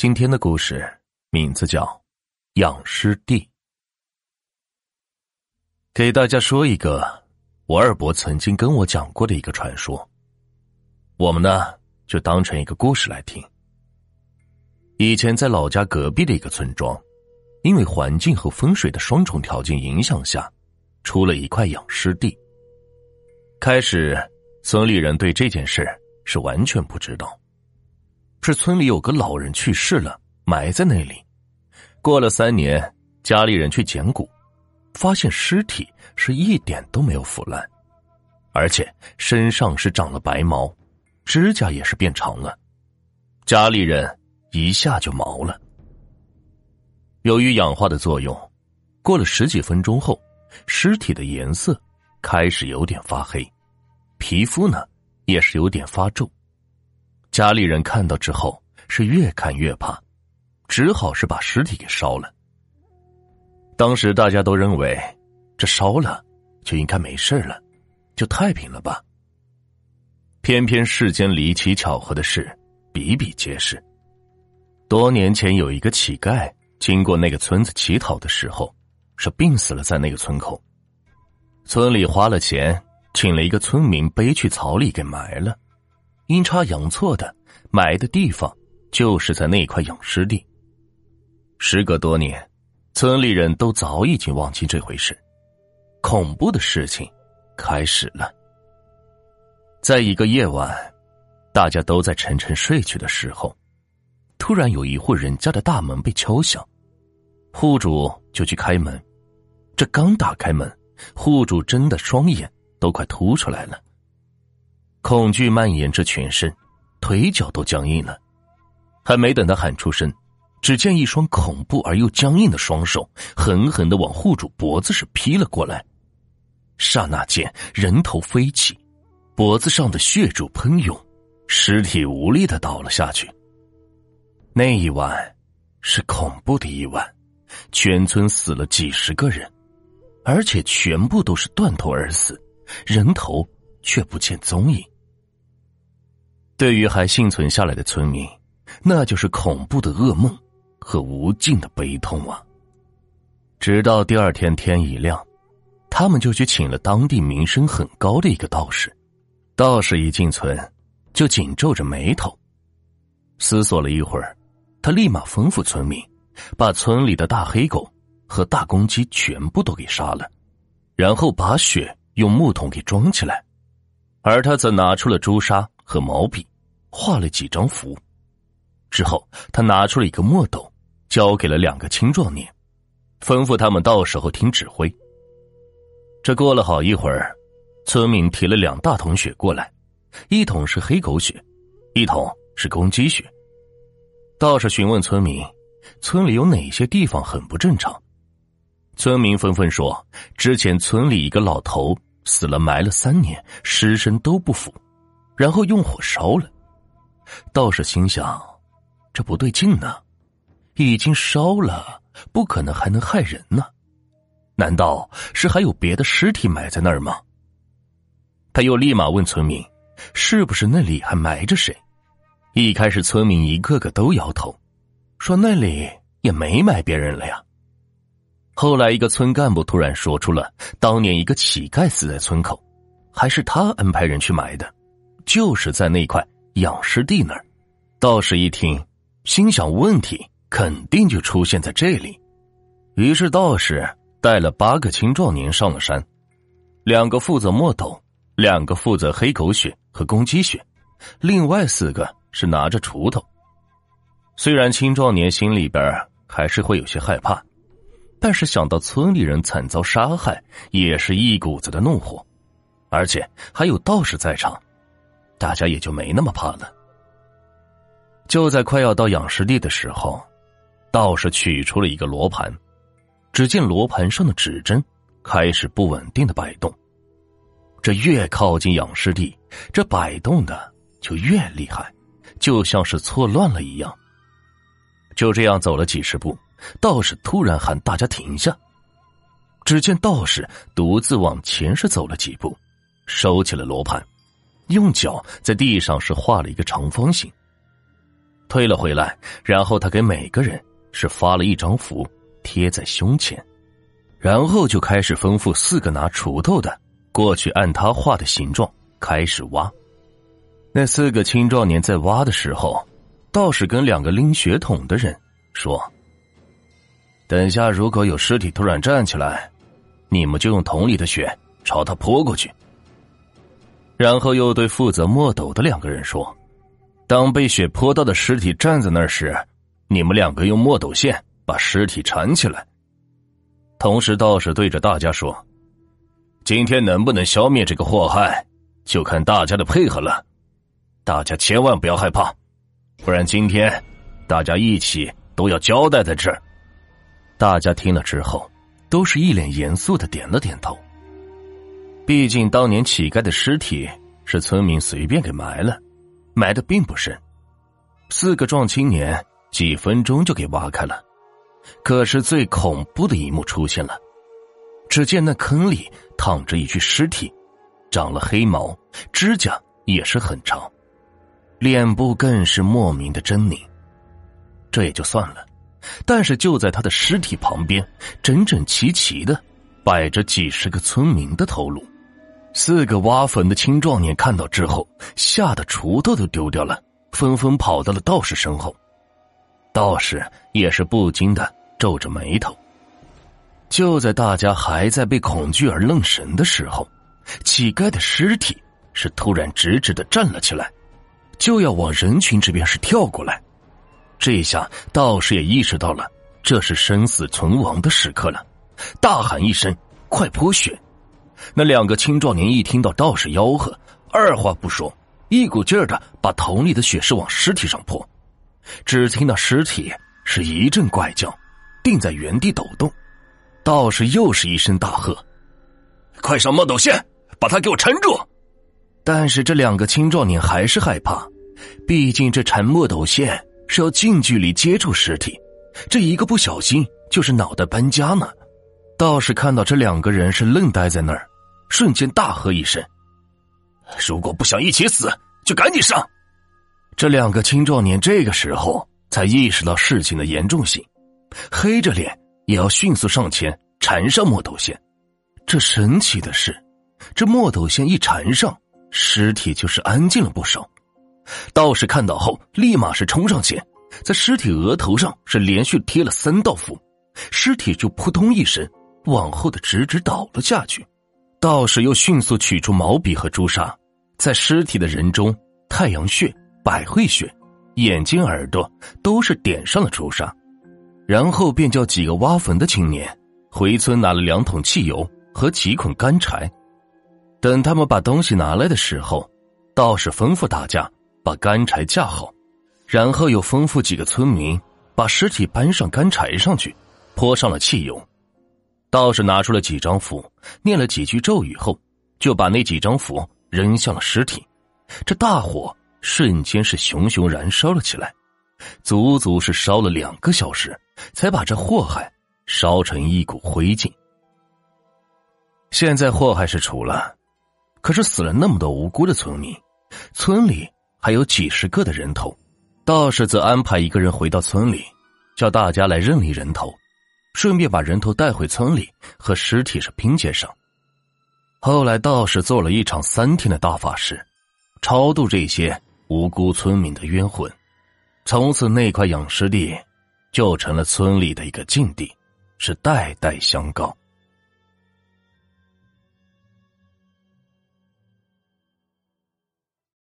今天的故事名字叫《养尸地》，给大家说一个我二伯曾经跟我讲过的一个传说，我们呢就当成一个故事来听。以前在老家隔壁的一个村庄，因为环境和风水的双重条件影响下，出了一块养尸地。开始，村里人对这件事是完全不知道。是村里有个老人去世了，埋在那里。过了三年，家里人去捡骨，发现尸体是一点都没有腐烂，而且身上是长了白毛，指甲也是变长了。家里人一下就毛了。由于氧化的作用，过了十几分钟后，尸体的颜色开始有点发黑，皮肤呢也是有点发皱。家里人看到之后是越看越怕，只好是把尸体给烧了。当时大家都认为，这烧了就应该没事了，就太平了吧。偏偏世间离奇巧合的事比比皆是。多年前有一个乞丐经过那个村子乞讨的时候，是病死了在那个村口。村里花了钱请了一个村民背去草里给埋了。阴差阳错的，埋的地方就是在那块养尸地。时隔多年，村里人都早已经忘记这回事。恐怖的事情开始了。在一个夜晚，大家都在沉沉睡去的时候，突然有一户人家的大门被敲响，户主就去开门。这刚打开门，户主真的双眼都快凸出来了。恐惧蔓延着全身，腿脚都僵硬了。还没等他喊出声，只见一双恐怖而又僵硬的双手狠狠的往户主脖子上劈了过来。刹那间，人头飞起，脖子上的血柱喷涌，尸体无力的倒了下去。那一晚是恐怖的一晚，全村死了几十个人，而且全部都是断头而死，人头却不见踪影。对于还幸存下来的村民，那就是恐怖的噩梦和无尽的悲痛啊！直到第二天天一亮，他们就去请了当地名声很高的一个道士。道士一进村，就紧皱着眉头，思索了一会儿，他立马吩咐村民，把村里的大黑狗和大公鸡全部都给杀了，然后把血用木桶给装起来，而他则拿出了朱砂和毛笔。画了几张符，之后他拿出了一个墨斗，交给了两个青壮年，吩咐他们到时候听指挥。这过了好一会儿，村民提了两大桶血过来，一桶是黑狗血，一桶是公鸡血。道士询问村民，村里有哪些地方很不正常？村民纷纷说，之前村里一个老头死了，埋了三年，尸身都不腐，然后用火烧了。道士心想：“这不对劲呢，已经烧了，不可能还能害人呢？难道是还有别的尸体埋在那儿吗？”他又立马问村民：“是不是那里还埋着谁？”一开始村民一个个都摇头，说那里也没埋别人了呀。后来一个村干部突然说出了当年一个乞丐死在村口，还是他安排人去埋的，就是在那块。养尸地那儿，道士一听，心想问题肯定就出现在这里。于是道士带了八个青壮年上了山，两个负责墨斗，两个负责黑狗血和公鸡血，另外四个是拿着锄头。虽然青壮年心里边还是会有些害怕，但是想到村里人惨遭杀害，也是一股子的怒火，而且还有道士在场。大家也就没那么怕了。就在快要到养尸地的时候，道士取出了一个罗盘，只见罗盘上的指针开始不稳定的摆动。这越靠近养尸地，这摆动的就越厉害，就像是错乱了一样。就这样走了几十步，道士突然喊大家停下。只见道士独自往前是走了几步，收起了罗盘。用脚在地上是画了一个长方形，推了回来，然后他给每个人是发了一张符，贴在胸前，然后就开始吩咐四个拿锄头的过去按他画的形状开始挖。那四个青壮年在挖的时候，道士跟两个拎血桶的人说：“等下如果有尸体突然站起来，你们就用桶里的血朝他泼过去。”然后又对负责墨斗的两个人说：“当被血泼到的尸体站在那儿时，你们两个用墨斗线把尸体缠起来。”同时，道士对着大家说：“今天能不能消灭这个祸害，就看大家的配合了。大家千万不要害怕，不然今天大家一起都要交代在这儿。”大家听了之后，都是一脸严肃的点了点头。毕竟当年乞丐的尸体是村民随便给埋了，埋的并不深。四个壮青年几分钟就给挖开了，可是最恐怖的一幕出现了。只见那坑里躺着一具尸体，长了黑毛，指甲也是很长，脸部更是莫名的狰狞。这也就算了，但是就在他的尸体旁边，整整齐齐的摆着几十个村民的头颅。四个挖坟的青壮年看到之后，吓得锄头都丢掉了，纷纷跑到了道士身后。道士也是不禁的皱着眉头。就在大家还在被恐惧而愣神的时候，乞丐的尸体是突然直直的站了起来，就要往人群这边是跳过来。这下道士也意识到了这是生死存亡的时刻了，大喊一声：“快泼血！”那两个青壮年一听到道士吆喝，二话不说，一股劲儿的把桶里的血是往尸体上泼。只听到尸体是一阵怪叫，定在原地抖动。道士又是一声大喝：“快上墨斗线，把他给我缠住！”但是这两个青壮年还是害怕，毕竟这缠墨斗线是要近距离接触尸体，这一个不小心就是脑袋搬家呢。道士看到这两个人是愣呆在那儿。瞬间大喝一声：“如果不想一起死，就赶紧上！”这两个青壮年这个时候才意识到事情的严重性，黑着脸也要迅速上前缠上墨斗线。这神奇的是，这墨斗线一缠上，尸体就是安静了不少。道士看到后，立马是冲上前，在尸体额头上是连续贴了三道符，尸体就扑通一声往后的直直倒了下去。道士又迅速取出毛笔和朱砂，在尸体的人中，太阳穴、百会穴、眼睛、耳朵都是点上了朱砂，然后便叫几个挖坟的青年回村拿了两桶汽油和几捆干柴。等他们把东西拿来的时候，道士吩咐大家把干柴架好，然后又吩咐几个村民把尸体搬上干柴上去，泼上了汽油。道士拿出了几张符，念了几句咒语后，就把那几张符扔向了尸体。这大火瞬间是熊熊燃烧了起来，足足是烧了两个小时，才把这祸害烧成一股灰烬。现在祸害是除了，可是死了那么多无辜的村民，村里还有几十个的人头。道士则安排一个人回到村里，叫大家来认领人头。顺便把人头带回村里和尸体是拼接上。后来道士做了一场三天的大法事，超度这些无辜村民的冤魂。从此那块养尸地就成了村里的一个禁地，是代代相告。